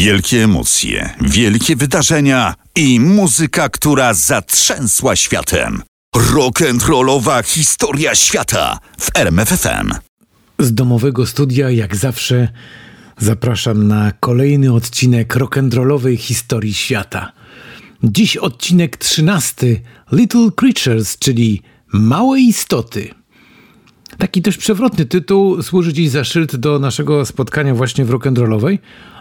Wielkie emocje, wielkie wydarzenia i muzyka, która zatrzęsła światem. Rock'n'rollowa historia świata w RMFFM. Z domowego studia, jak zawsze, zapraszam na kolejny odcinek rock'n'rollowej historii świata. Dziś odcinek 13 Little Creatures, czyli Małe Istoty. Taki też przewrotny tytuł służy dziś za szyld do naszego spotkania właśnie w rock'n'rollowej.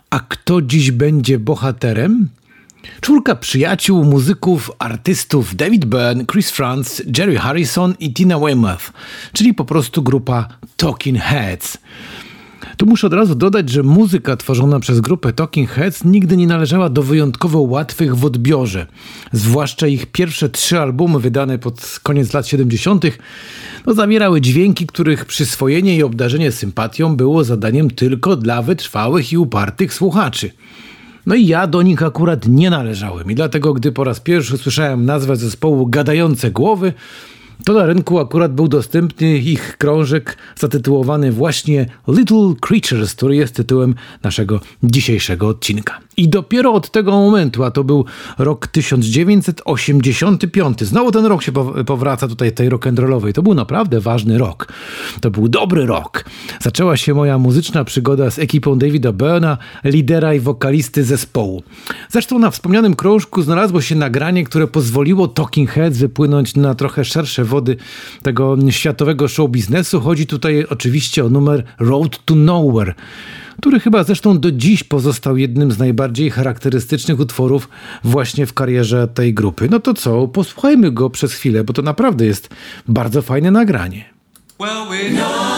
A kto dziś będzie bohaterem? Czwórka przyjaciół, muzyków, artystów David Byrne, Chris Frantz, Jerry Harrison i Tina Weymouth, czyli po prostu grupa Talking Heads. Tu muszę od razu dodać, że muzyka tworzona przez grupę Talking Heads nigdy nie należała do wyjątkowo łatwych w odbiorze. Zwłaszcza ich pierwsze trzy albumy wydane pod koniec lat 70. No, zawierały dźwięki, których przyswojenie i obdarzenie sympatią było zadaniem tylko dla wytrwałych i upartych słuchaczy. No i ja do nich akurat nie należałem i dlatego gdy po raz pierwszy usłyszałem nazwę zespołu Gadające Głowy, to na rynku akurat był dostępny ich krążek zatytułowany właśnie Little Creatures, który jest tytułem naszego dzisiejszego odcinka. I dopiero od tego momentu, a to był rok 1985, znowu ten rok się powraca tutaj tej rock'n'rollowej, to był naprawdę ważny rok. To był dobry rok. Zaczęła się moja muzyczna przygoda z ekipą Davida Byrna, lidera i wokalisty zespołu. Zresztą na wspomnianym krążku znalazło się nagranie, które pozwoliło Talking Heads wypłynąć na trochę szersze wody tego światowego show biznesu. Chodzi tutaj oczywiście o numer Road to Nowhere który chyba zresztą do dziś pozostał jednym z najbardziej charakterystycznych utworów właśnie w karierze tej grupy. No to co, posłuchajmy go przez chwilę, bo to naprawdę jest bardzo fajne nagranie. Well, we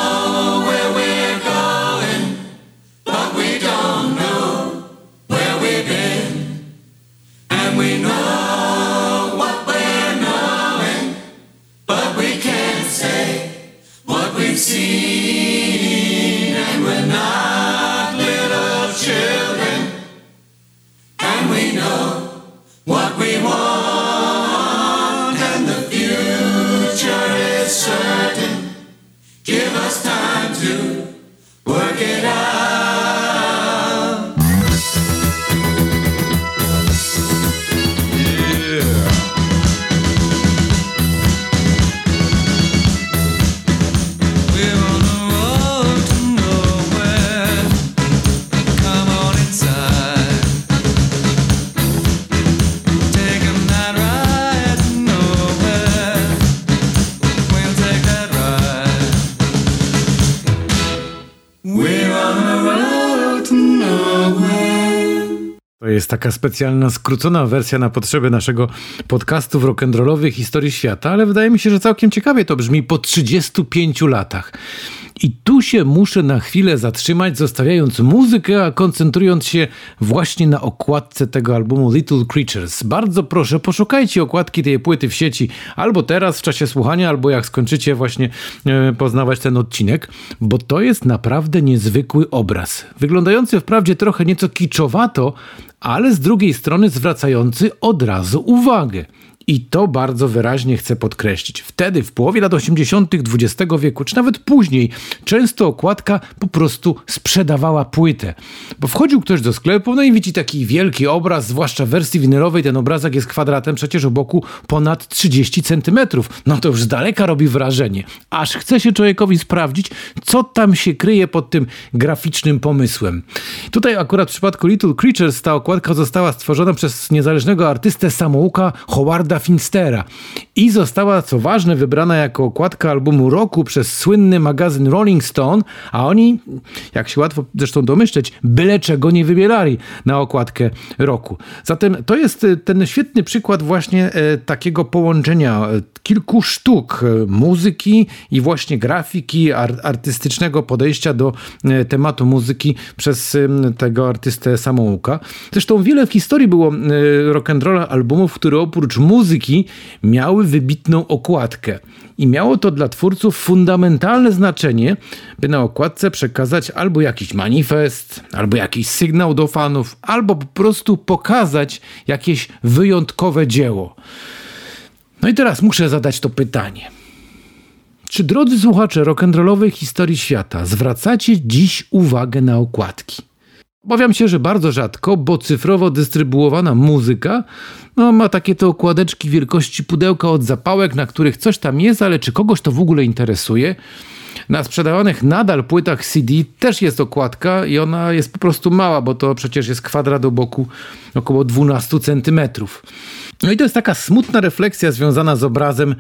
jest taka specjalna, skrócona wersja na potrzeby naszego podcastu w rock'n'rollowej historii świata, ale wydaje mi się, że całkiem ciekawie to brzmi po 35 latach. I tu się muszę na chwilę zatrzymać, zostawiając muzykę, a koncentrując się właśnie na okładce tego albumu Little Creatures. Bardzo proszę, poszukajcie okładki tej płyty w sieci, albo teraz w czasie słuchania, albo jak skończycie właśnie e, poznawać ten odcinek, bo to jest naprawdę niezwykły obraz. Wyglądający wprawdzie trochę nieco kiczowato, ale z drugiej strony zwracający od razu uwagę. I to bardzo wyraźnie chcę podkreślić. Wtedy, w połowie lat 80. XX wieku, czy nawet później, często okładka po prostu sprzedawała płytę. Bo wchodził ktoś do sklepu, no i widzi taki wielki obraz, zwłaszcza w wersji winylowej, ten obrazek jest kwadratem przecież o boku ponad 30 cm. No to już z daleka robi wrażenie. Aż chce się człowiekowi sprawdzić, co tam się kryje pod tym graficznym pomysłem. Tutaj akurat w przypadku Little Creatures ta okładka została stworzona przez niezależnego artystę samouka Howarda Finstera i została, co ważne, wybrana jako okładka albumu roku przez słynny magazyn Rolling Stone, a oni, jak się łatwo zresztą domyśleć, byle czego nie wybierali na okładkę roku. Zatem to jest e, ten świetny przykład właśnie e, takiego połączenia e, kilku sztuk muzyki i właśnie grafiki, artystycznego podejścia do tematu muzyki przez tego artystę samouka. Zresztą wiele w historii było rock'n'rolla albumów, które oprócz muzyki muzyki miały wybitną okładkę. I miało to dla twórców fundamentalne znaczenie, by na okładce przekazać albo jakiś manifest, albo jakiś sygnał do fanów, albo po prostu pokazać jakieś wyjątkowe dzieło. No i teraz muszę zadać to pytanie. Czy drodzy słuchacze rock'n'rollowej historii świata zwracacie dziś uwagę na okładki? Obawiam się, że bardzo rzadko, bo cyfrowo dystrybuowana muzyka no, ma takie te okładeczki wielkości pudełka od zapałek, na których coś tam jest, ale czy kogoś to w ogóle interesuje? Na sprzedawanych nadal płytach CD też jest okładka i ona jest po prostu mała, bo to przecież jest kwadrat do boku około 12 centymetrów. No i to jest taka smutna refleksja związana z obrazem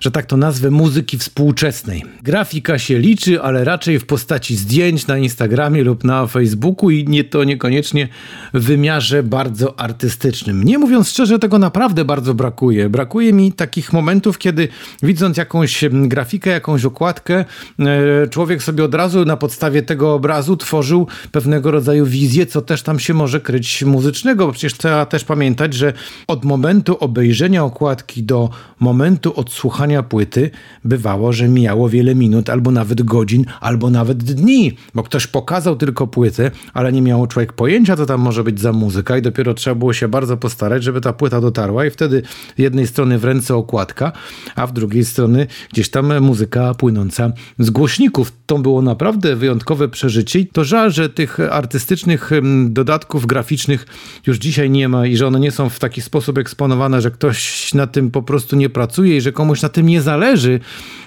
że tak to nazwę, muzyki współczesnej. Grafika się liczy, ale raczej w postaci zdjęć na Instagramie lub na Facebooku i nie to niekoniecznie w wymiarze bardzo artystycznym. Nie mówiąc szczerze, tego naprawdę bardzo brakuje. Brakuje mi takich momentów, kiedy widząc jakąś grafikę, jakąś okładkę, e, człowiek sobie od razu na podstawie tego obrazu tworzył pewnego rodzaju wizję, co też tam się może kryć muzycznego, bo przecież trzeba też pamiętać, że od momentu obejrzenia okładki do momentu odsłuchania płyty bywało, że mijało wiele minut, albo nawet godzin, albo nawet dni, bo ktoś pokazał tylko płytę, ale nie miał człowiek pojęcia, co tam może być za muzyka i dopiero trzeba było się bardzo postarać, żeby ta płyta dotarła i wtedy jednej strony w ręce okładka, a w drugiej strony gdzieś tam muzyka płynąca z głośników. To było naprawdę wyjątkowe przeżycie i to żal, że tych artystycznych dodatków graficznych już dzisiaj nie ma i że one nie są w taki sposób eksponowane, że ktoś na tym po prostu nie pracuje i że komuś na tym tym nie zależy,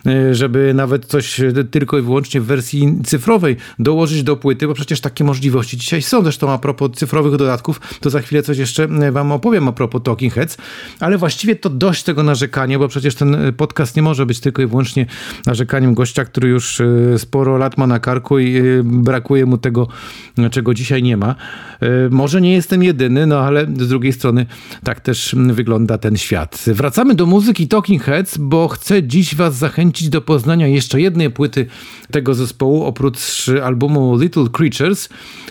e, żeby nawet coś tylko i wyłącznie w wersji cyfrowej dołożyć do płyty, bo przecież takie możliwości dzisiaj są. Zresztą a propos cyfrowych dodatków, to za chwilę coś jeszcze e, wam opowiem a propos Talking Heads, ale właściwie to dość tego narzekania, bo przecież ten e, podcast nie może być tylko i wyłącznie narzekaniem gościa, który już sporo lat ma na karku i brakuje mu tego, czego dzisiaj nie ma. Może nie jestem jedyny, no ale z drugiej strony tak też wygląda ten świat. Wracamy do muzyki Talking Heads, bo chcę dziś Was zachęcić do poznania jeszcze jednej płyty tego zespołu, oprócz albumu Little Creatures,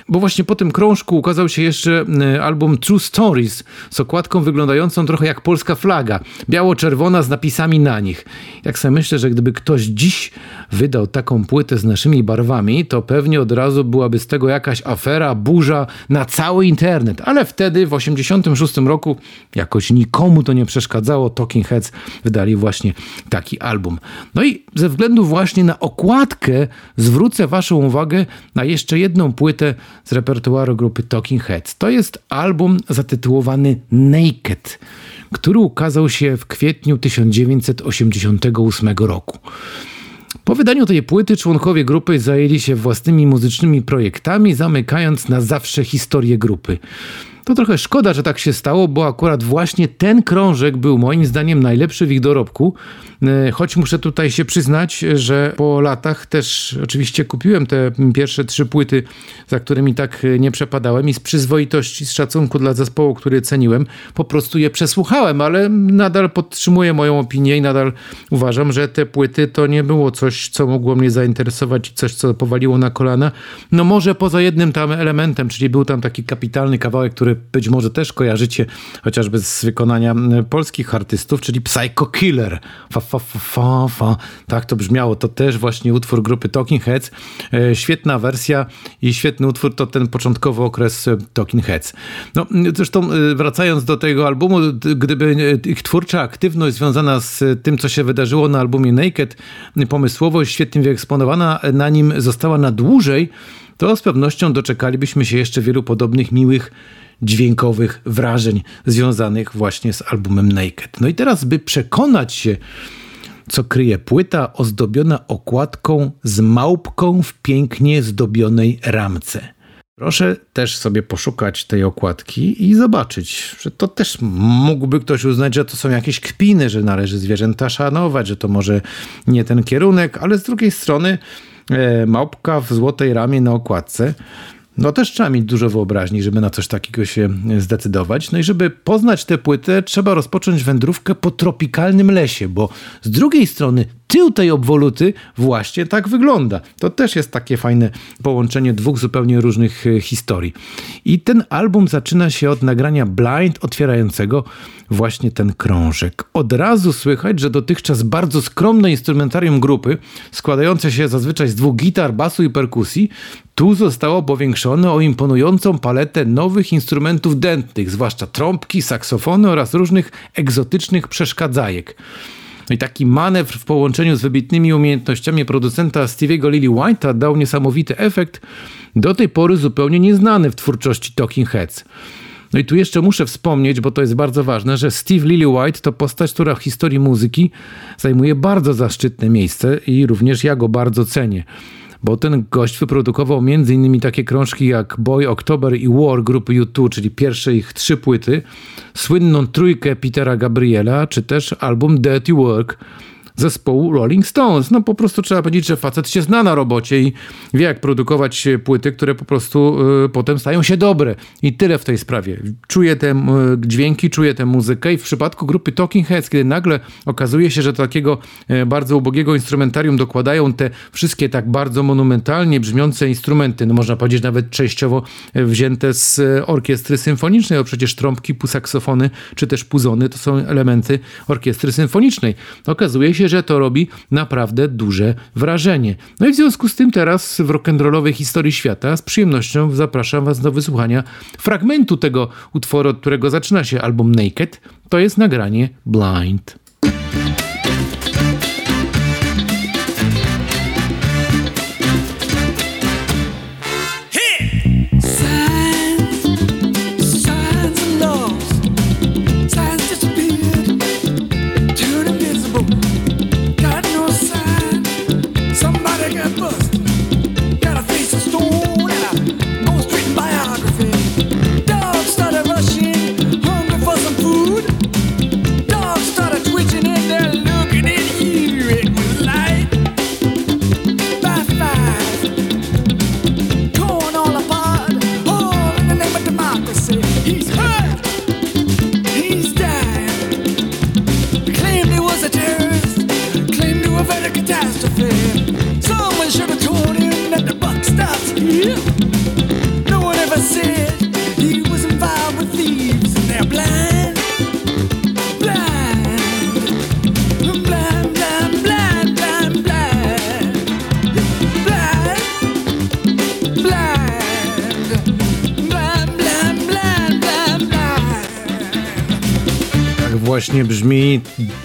bo właśnie po tym krążku ukazał się jeszcze e, album True Stories z okładką wyglądającą trochę jak polska flaga, biało-czerwona z napisami na nich. Jak sobie myślę, że gdyby ktoś dziś wydał taką płytę z naszymi barwami, to pewnie od razu byłaby z tego jakaś afera, burza na cały internet. Ale wtedy w 86 roku jakoś nikomu to nie przeszkadzało. Talking Heads wydali właśnie taki album. No i ze względu właśnie na okładkę zwrócę Waszą uwagę na jeszcze jedną płytę z repertuaru grupy Talking Heads. To jest album zatytułowany Naked, który ukazał się w kwietniu 1988 roku. Po wydaniu tej płyty członkowie grupy zajęli się własnymi muzycznymi projektami, zamykając na zawsze historię grupy. To trochę szkoda, że tak się stało, bo akurat właśnie ten krążek był moim zdaniem najlepszy w ich dorobku. E, choć muszę tutaj się przyznać, że po latach też oczywiście kupiłem te pierwsze trzy płyty, za którymi tak nie przepadałem i z przyzwoitości, z szacunku dla zespołu, który ceniłem, po prostu je przesłuchałem, ale nadal podtrzymuję moją opinię i nadal uważam, że te płyty to nie było coś, co mogło mnie zainteresować, coś, co powaliło na kolana. No może poza jednym tam elementem, czyli był tam taki kapitalny kawałek, który być może też kojarzycie chociażby z wykonania polskich artystów, czyli Psycho Killer. Fa, fa, fa, fa, fa. Tak to brzmiało. To też właśnie utwór grupy Talking Heads. E, świetna wersja i świetny utwór to ten początkowy okres e, Talking Heads. No, zresztą e, wracając do tego albumu, gdyby ich twórcza aktywność związana z tym, co się wydarzyło na albumie Naked, pomysłowość świetnie wyeksponowana na nim została na dłużej, to z pewnością doczekalibyśmy się jeszcze wielu podobnych miłych dźwiękowych wrażeń związanych właśnie z albumem Naked. No i teraz, by przekonać się, co kryje płyta ozdobiona okładką z małpką w pięknie zdobionej ramce. Proszę też sobie poszukać tej okładki i zobaczyć, że to też mógłby ktoś uznać, że to są jakieś kpiny, że należy zwierzęta szanować, że to może nie ten kierunek, ale z drugiej strony małpka w złotej ramie na okładce no też trzeba mieć dużo wyobraźni, żeby na coś takiego się zdecydować. No i żeby poznać tę płytę, trzeba rozpocząć wędrówkę po tropikalnym lesie, bo z drugiej strony tył tej obwoluty właśnie tak wygląda. To też jest takie fajne połączenie dwóch zupełnie różnych e, historii. I ten album zaczyna się od nagrania blind otwierającego właśnie ten krążek. Od razu słychać, że dotychczas bardzo skromne instrumentarium grupy, składające się zazwyczaj z dwóch gitar, basu i perkusji, tu zostało powiększone o imponującą paletę nowych instrumentów dętnych, zwłaszcza trąbki, saksofony oraz różnych egzotycznych przeszkadzajek. No i taki manewr w połączeniu z wybitnymi umiejętnościami producenta Stevie'ego Lily White'a dał niesamowity efekt, do tej pory zupełnie nieznany w twórczości Talking Heads. No i tu jeszcze muszę wspomnieć, bo to jest bardzo ważne, że Steve Lillywhite to postać, która w historii muzyki zajmuje bardzo zaszczytne miejsce i również ja go bardzo cenię bo ten gość wyprodukował m.in. takie krążki jak Boy, October i War grupy U2, czyli pierwsze ich trzy płyty, słynną trójkę Petera Gabriela, czy też album Dirty Work, zespołu Rolling Stones. No po prostu trzeba powiedzieć, że facet się zna na robocie i wie jak produkować płyty, które po prostu y, potem stają się dobre. I tyle w tej sprawie. Czuje te y, dźwięki, czuje tę muzykę i w przypadku grupy Talking Heads, kiedy nagle okazuje się, że takiego y, bardzo ubogiego instrumentarium dokładają te wszystkie tak bardzo monumentalnie brzmiące instrumenty, no można powiedzieć nawet częściowo wzięte z orkiestry symfonicznej, bo przecież trąbki, półsaksofony czy też puzony to są elementy orkiestry symfonicznej. Okazuje się, się, że to robi naprawdę duże wrażenie. No i w związku z tym teraz w rock'n'rollowej historii świata z przyjemnością zapraszam Was do wysłuchania fragmentu tego utworu, od którego zaczyna się album Naked. To jest nagranie Blind. Właśnie brzmi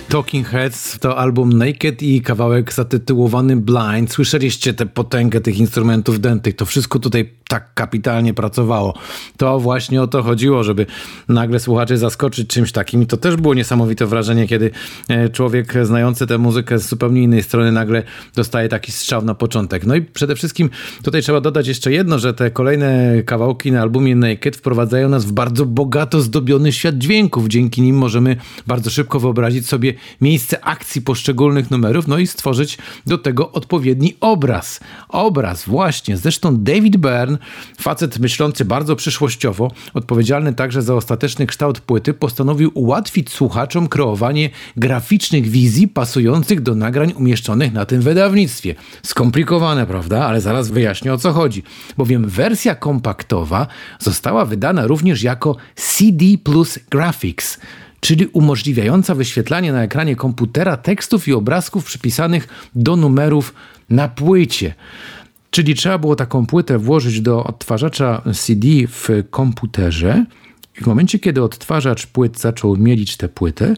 Talking Heads, to album Naked i kawałek zatytułowany Blind. Słyszeliście tę potęgę tych instrumentów dętych. To wszystko tutaj tak kapitalnie pracowało. To właśnie o to chodziło, żeby nagle słuchaczy zaskoczyć czymś takim. I to też było niesamowite wrażenie, kiedy e, człowiek znający tę muzykę z zupełnie innej strony nagle dostaje taki strzał na początek. No i przede wszystkim tutaj trzeba dodać jeszcze jedno, że te kolejne kawałki na albumie Naked wprowadzają nas w bardzo bogato zdobiony świat dźwięków. Dzięki nim możemy bardzo szybko wyobrazić sobie miejsce akcji poszczególnych numerów, no i stworzyć do tego odpowiedni obraz. Obraz, właśnie. Zresztą David Byrne, facet myślący bardzo przyszłościowo, odpowiedzialny także za ostateczny kształt płyty, postanowił ułatwić słuchaczom kreowanie graficznych wizji pasujących do nagrań umieszczonych na tym wydawnictwie. Skomplikowane, prawda? Ale zaraz wyjaśnię o co chodzi. Bowiem wersja kompaktowa została wydana również jako CD plus Graphics czyli umożliwiająca wyświetlanie na ekranie komputera tekstów i obrazków przypisanych do numerów na płycie. Czyli trzeba było taką płytę włożyć do odtwarzacza CD w komputerze i w momencie, kiedy odtwarzacz płyt zaczął mielić tę płytę,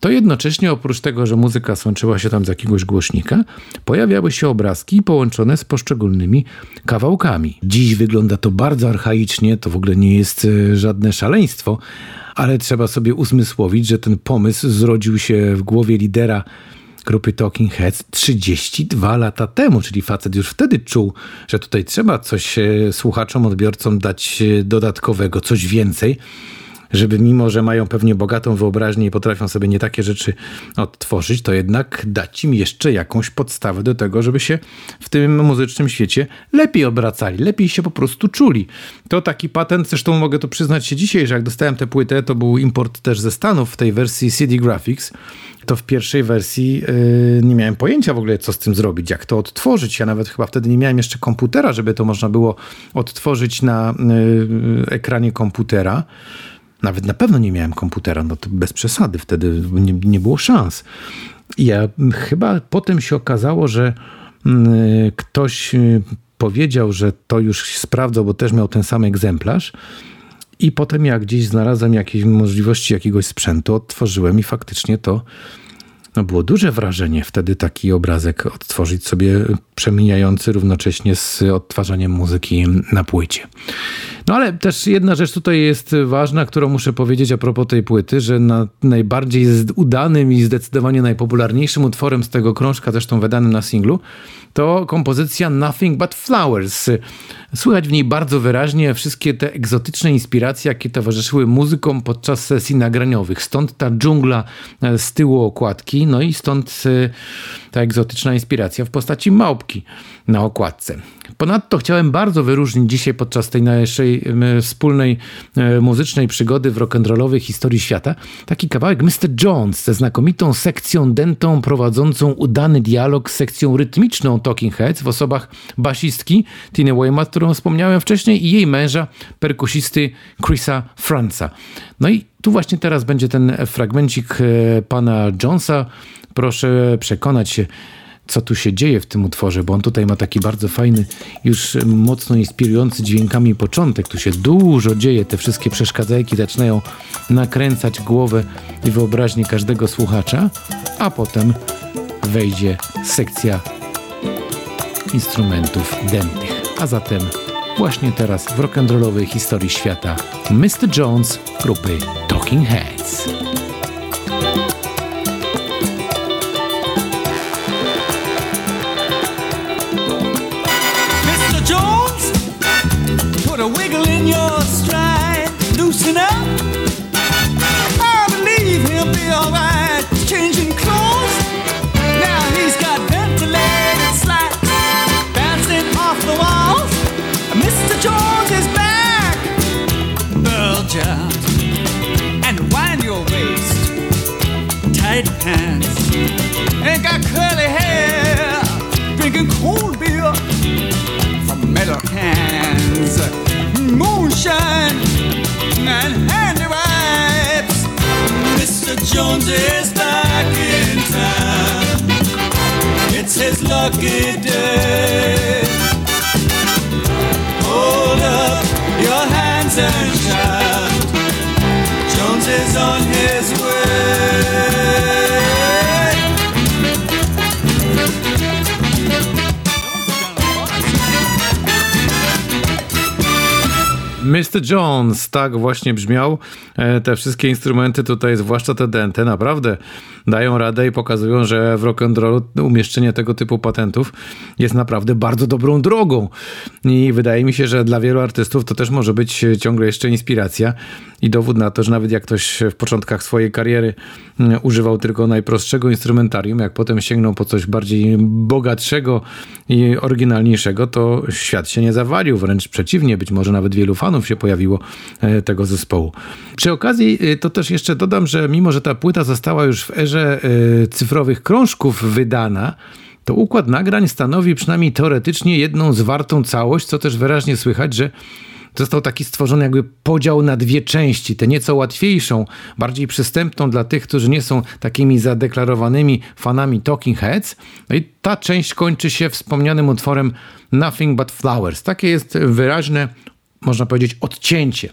to jednocześnie oprócz tego, że muzyka słączyła się tam z jakiegoś głośnika, pojawiały się obrazki połączone z poszczególnymi kawałkami. Dziś wygląda to bardzo archaicznie, to w ogóle nie jest e, żadne szaleństwo, ale trzeba sobie uzmysłowić, że ten pomysł zrodził się w głowie lidera grupy Talking Heads 32 lata temu, czyli facet już wtedy czuł, że tutaj trzeba coś e, słuchaczom, odbiorcom dać e, dodatkowego, coś więcej żeby mimo, że mają pewnie bogatą wyobraźnię i potrafią sobie nie takie rzeczy odtworzyć, to jednak dać im jeszcze jakąś podstawę do tego, żeby się w tym muzycznym świecie lepiej obracali, lepiej się po prostu czuli. To taki patent, zresztą mogę to przyznać się dzisiaj, że jak dostałem tę płytę, to był import też ze Stanów w tej wersji CD Graphics, to w pierwszej wersji yy, nie miałem pojęcia w ogóle, co z tym zrobić, jak to odtworzyć. Ja nawet chyba wtedy nie miałem jeszcze komputera, żeby to można było odtworzyć na yy, ekranie komputera. Nawet na pewno nie miałem komputera, no to bez przesady, wtedy nie, nie było szans. I ja chyba potem się okazało, że mm, ktoś y, powiedział, że to już sprawdzał, bo też miał ten sam egzemplarz. I potem jak gdzieś znalazłem jakieś możliwości jakiegoś sprzętu, odtworzyłem i faktycznie to no było duże wrażenie wtedy taki obrazek odtworzyć sobie przemijający równocześnie z odtwarzaniem muzyki na płycie. No ale też jedna rzecz tutaj jest ważna, którą muszę powiedzieć a propos tej płyty, że na najbardziej udanym i zdecydowanie najpopularniejszym utworem z tego krążka, zresztą wydanym na singlu, to kompozycja Nothing But Flowers. Słychać w niej bardzo wyraźnie wszystkie te egzotyczne inspiracje, jakie towarzyszyły muzykom podczas sesji nagraniowych. Stąd ta dżungla e, z tyłu okładki, no i stąd e, ta egzotyczna inspiracja w postaci małpki na okładce. Ponadto chciałem bardzo wyróżnić dzisiaj podczas tej naszej wspólnej e, muzycznej przygody w rock'n'rollowej historii świata taki kawałek Mr. Jones ze znakomitą sekcją dentą prowadzącą udany dialog z sekcją rytmiczną Talking Heads w osobach basistki Tiny Weymouth, którą wspomniałem wcześniej i jej męża, perkusisty Chrisa Franca. No i tu właśnie teraz będzie ten fragmencik e, pana Jonesa. Proszę przekonać się, co tu się dzieje w tym utworze, bo on tutaj ma taki bardzo fajny, już mocno inspirujący dźwiękami początek. Tu się dużo dzieje, te wszystkie przeszkadzajki zaczynają nakręcać głowę i wyobraźnię każdego słuchacza, a potem wejdzie sekcja instrumentów dętych. A zatem właśnie teraz w rock'n'rollowej historii świata Mr. Jones grupy Talking Heads. Jones is back in town. It's his lucky day. Hold up your hands and shout. Mr. Jones, tak właśnie brzmiał. E, te wszystkie instrumenty tutaj, zwłaszcza te dente, naprawdę dają radę i pokazują, że w rock'n'rollu umieszczenie tego typu patentów jest naprawdę bardzo dobrą drogą. I wydaje mi się, że dla wielu artystów to też może być ciągle jeszcze inspiracja i dowód na to, że nawet jak ktoś w początkach swojej kariery mm, używał tylko najprostszego instrumentarium, jak potem sięgnął po coś bardziej bogatszego i oryginalniejszego, to świat się nie zawalił, wręcz przeciwnie, być może nawet wielu fanów się pojawiło e, tego zespołu. Przy okazji e, to też jeszcze dodam, że mimo, że ta płyta została już w erze e, cyfrowych krążków wydana, to układ nagrań stanowi przynajmniej teoretycznie jedną zwartą całość, co też wyraźnie słychać, że został taki stworzony jakby podział na dwie części. Tę nieco łatwiejszą, bardziej przystępną dla tych, którzy nie są takimi zadeklarowanymi fanami Talking Heads. No i ta część kończy się wspomnianym utworem Nothing But Flowers. Takie jest wyraźne, można powiedzieć, odcięcie.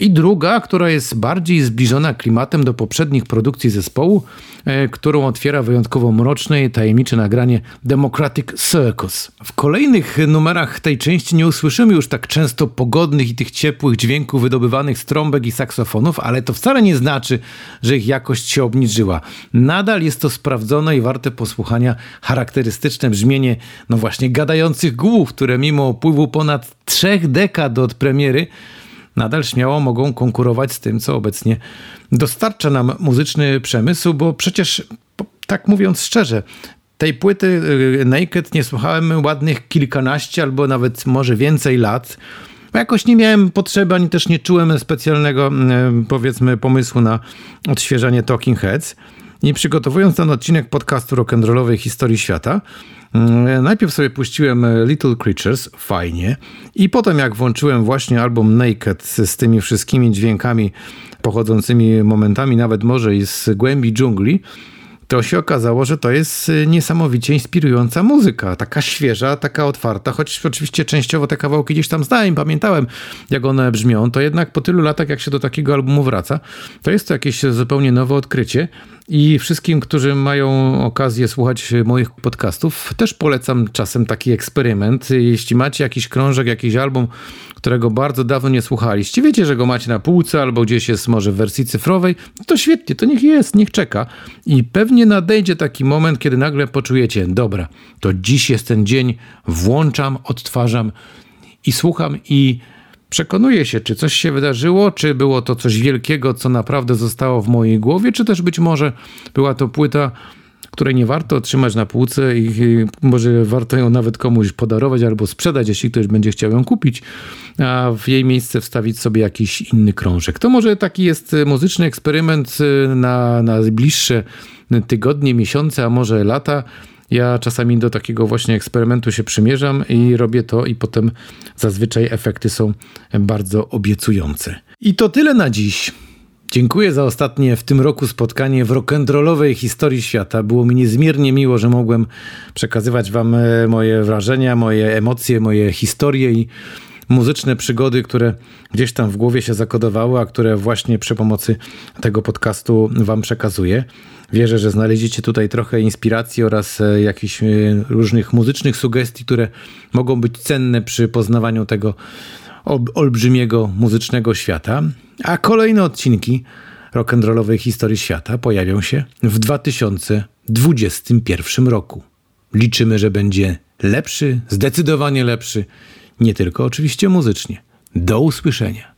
I druga, która jest bardziej zbliżona klimatem do poprzednich produkcji zespołu, e, którą otwiera wyjątkowo mroczne i tajemnicze nagranie Democratic Circus. W kolejnych numerach tej części nie usłyszymy już tak często pogodnych i tych ciepłych dźwięków wydobywanych z trąbek i saksofonów, ale to wcale nie znaczy, że ich jakość się obniżyła. Nadal jest to sprawdzone i warte posłuchania charakterystyczne brzmienie, no właśnie, gadających głów, które mimo upływu ponad trzech dekad od premiery nadal śmiało mogą konkurować z tym, co obecnie dostarcza nam muzyczny przemysł, bo przecież, tak mówiąc szczerze, tej płyty y, Naked nie słuchałem ładnych kilkanaście albo nawet może więcej lat. Jakoś nie miałem potrzeby, ani też nie czułem specjalnego, y, powiedzmy, pomysłu na odświeżanie Talking Heads. I przygotowując ten odcinek podcastu rock'n'rollowej historii świata, mm, najpierw sobie puściłem Little Creatures, fajnie, i potem jak włączyłem właśnie album Naked z tymi wszystkimi dźwiękami pochodzącymi momentami nawet może i z głębi dżungli, to się okazało, że to jest y, niesamowicie inspirująca muzyka. Taka świeża, taka otwarta, choć oczywiście częściowo te kawałki gdzieś tam znałem, pamiętałem jak one brzmią, to jednak po tylu latach, jak się do takiego albumu wraca, to jest to jakieś zupełnie nowe odkrycie. I wszystkim, którzy mają okazję słuchać moich podcastów, też polecam czasem taki eksperyment. Jeśli macie jakiś krążek, jakiś album, którego bardzo dawno nie słuchaliście, wiecie, że go macie na półce albo gdzieś jest może w wersji cyfrowej, to świetnie, to niech jest, niech czeka. I pewnie nadejdzie taki moment, kiedy nagle poczujecie, dobra, to dziś jest ten dzień, włączam, odtwarzam i słucham i przekonuję się, czy coś się wydarzyło, czy było to coś wielkiego, co naprawdę zostało w mojej głowie, czy też być może była to płyta, której nie warto trzymać na półce i może warto ją nawet komuś podarować albo sprzedać, jeśli ktoś będzie chciał ją kupić, a w jej miejsce wstawić sobie jakiś inny krążek. To może taki jest muzyczny eksperyment na, na bliższe tygodnie, miesiące, a może lata. Ja czasami do takiego właśnie eksperymentu się przymierzam i robię to, i potem zazwyczaj efekty są bardzo obiecujące. I to tyle na dziś. Dziękuję za ostatnie w tym roku spotkanie w rock'n'rollowej historii świata. Było mi niezmiernie miło, że mogłem przekazywać Wam e, moje wrażenia, moje emocje, moje historie i muzyczne przygody, które gdzieś tam w głowie się zakodowały, a które właśnie przy pomocy tego podcastu Wam przekazuję. Wierzę, że znaleźliście tutaj trochę inspiracji oraz e, jakichś e, różnych muzycznych sugestii, które mogą być cenne przy poznawaniu tego olbrzymiego muzycznego świata. A kolejne odcinki rock'n'rollowej historii świata pojawią się w 2021 roku. Liczymy, że będzie lepszy, zdecydowanie lepszy, nie tylko oczywiście muzycznie. Do usłyszenia.